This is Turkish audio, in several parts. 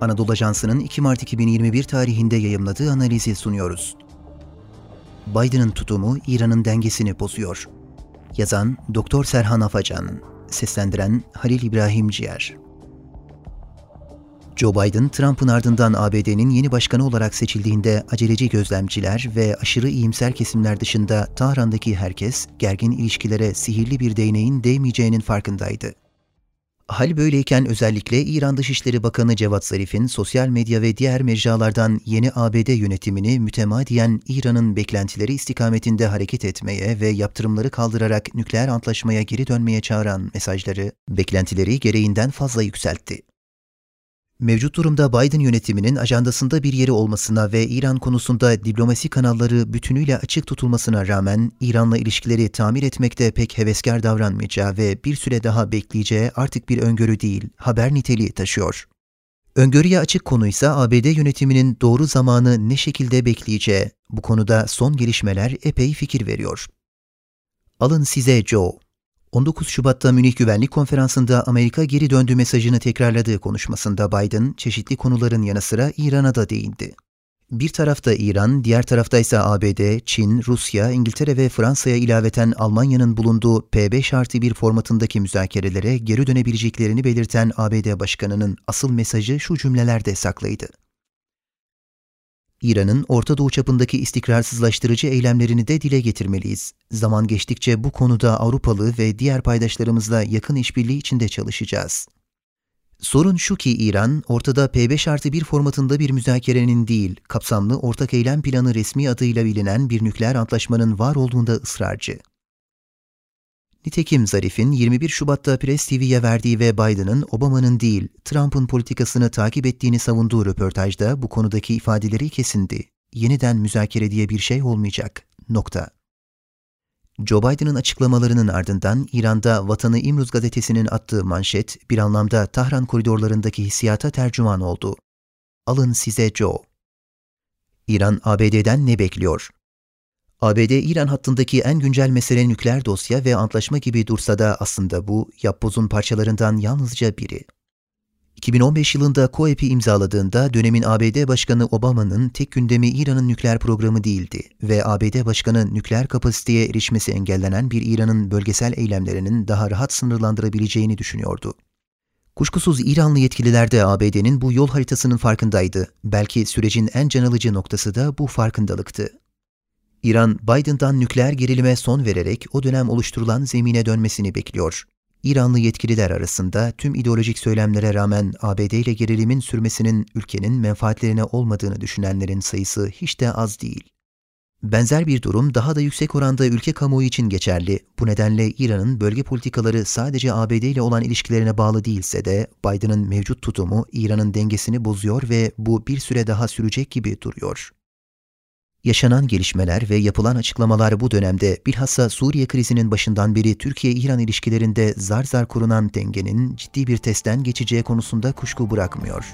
Anadolu Ajansı'nın 2 Mart 2021 tarihinde yayımladığı analizi sunuyoruz. Biden'ın tutumu İran'ın dengesini bozuyor. Yazan Doktor Serhan Afacan, seslendiren Halil İbrahim Ciğer. Joe Biden, Trump'ın ardından ABD'nin yeni başkanı olarak seçildiğinde aceleci gözlemciler ve aşırı iyimser kesimler dışında Tahran'daki herkes gergin ilişkilere sihirli bir değneğin değmeyeceğinin farkındaydı. Hal böyleyken özellikle İran Dışişleri Bakanı Cevat Zarif'in sosyal medya ve diğer mecralardan yeni ABD yönetimini mütemadiyen İran'ın beklentileri istikametinde hareket etmeye ve yaptırımları kaldırarak nükleer antlaşmaya geri dönmeye çağıran mesajları beklentileri gereğinden fazla yükseltti. Mevcut durumda Biden yönetiminin ajandasında bir yeri olmasına ve İran konusunda diplomasi kanalları bütünüyle açık tutulmasına rağmen İran'la ilişkileri tamir etmekte pek heveskar davranmayacağı ve bir süre daha bekleyeceği artık bir öngörü değil, haber niteliği taşıyor. Öngörüye açık konu ise ABD yönetiminin doğru zamanı ne şekilde bekleyeceği, bu konuda son gelişmeler epey fikir veriyor. Alın size Joe. 19 Şubat'ta Münih Güvenlik Konferansı'nda Amerika geri döndü mesajını tekrarladığı konuşmasında Biden çeşitli konuların yanı sıra İran'a da değindi. Bir tarafta İran, diğer tarafta ise ABD, Çin, Rusya, İngiltere ve Fransa'ya ilaveten Almanya'nın bulunduğu P5 artı 1 formatındaki müzakerelere geri dönebileceklerini belirten ABD Başkanı'nın asıl mesajı şu cümlelerde saklıydı. İran'ın Orta Doğu çapındaki istikrarsızlaştırıcı eylemlerini de dile getirmeliyiz. Zaman geçtikçe bu konuda Avrupalı ve diğer paydaşlarımızla yakın işbirliği içinde çalışacağız. Sorun şu ki İran, ortada P5 artı 1 formatında bir müzakerenin değil, kapsamlı ortak eylem planı resmi adıyla bilinen bir nükleer antlaşmanın var olduğunda ısrarcı. Nitekim Zarif'in 21 Şubat'ta Press TV'ye verdiği ve Biden'ın Obama'nın değil, Trump'ın politikasını takip ettiğini savunduğu röportajda bu konudaki ifadeleri kesindi. Yeniden müzakere diye bir şey olmayacak. Nokta. Joe Biden'ın açıklamalarının ardından İran'da Vatanı İmruz gazetesinin attığı manşet bir anlamda Tahran koridorlarındaki hissiyata tercüman oldu. Alın size Joe. İran ABD'den ne bekliyor? ABD-İran hattındaki en güncel mesele nükleer dosya ve antlaşma gibi dursa da aslında bu yapbozun parçalarından yalnızca biri. 2015 yılında COEP'i imzaladığında dönemin ABD Başkanı Obama'nın tek gündemi İran'ın nükleer programı değildi ve ABD Başkanı nükleer kapasiteye erişmesi engellenen bir İran'ın bölgesel eylemlerinin daha rahat sınırlandırabileceğini düşünüyordu. Kuşkusuz İranlı yetkililer de ABD'nin bu yol haritasının farkındaydı. Belki sürecin en can alıcı noktası da bu farkındalıktı. İran, Biden'dan nükleer gerilime son vererek o dönem oluşturulan zemine dönmesini bekliyor. İranlı yetkililer arasında tüm ideolojik söylemlere rağmen ABD ile gerilimin sürmesinin ülkenin menfaatlerine olmadığını düşünenlerin sayısı hiç de az değil. Benzer bir durum daha da yüksek oranda ülke kamuoyu için geçerli. Bu nedenle İran'ın bölge politikaları sadece ABD ile olan ilişkilerine bağlı değilse de Biden'ın mevcut tutumu İran'ın dengesini bozuyor ve bu bir süre daha sürecek gibi duruyor. Yaşanan gelişmeler ve yapılan açıklamalar bu dönemde bilhassa Suriye krizinin başından beri Türkiye-İran ilişkilerinde zar zar kurunan dengenin ciddi bir testten geçeceği konusunda kuşku bırakmıyor.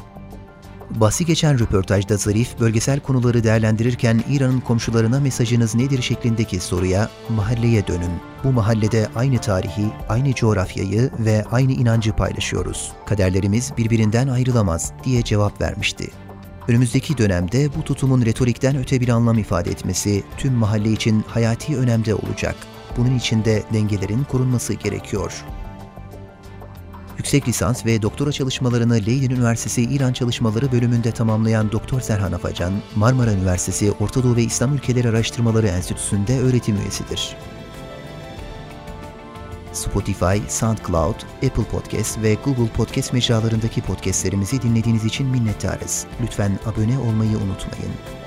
Bahsi geçen röportajda Zarif, bölgesel konuları değerlendirirken İran'ın komşularına mesajınız nedir şeklindeki soruya mahalleye dönün. Bu mahallede aynı tarihi, aynı coğrafyayı ve aynı inancı paylaşıyoruz. Kaderlerimiz birbirinden ayrılamaz diye cevap vermişti. Önümüzdeki dönemde bu tutumun retorikten öte bir anlam ifade etmesi tüm mahalle için hayati önemde olacak. Bunun için de dengelerin korunması gerekiyor. Yüksek lisans ve doktora çalışmalarını Leiden Üniversitesi İran Çalışmaları bölümünde tamamlayan Doktor Serhan Afacan, Marmara Üniversitesi Orta Doğu ve İslam Ülkeleri Araştırmaları Enstitüsü'nde öğretim üyesidir. Spotify, SoundCloud, Apple Podcast ve Google Podcast mecralarındaki podcastlerimizi dinlediğiniz için minnettarız. Lütfen abone olmayı unutmayın.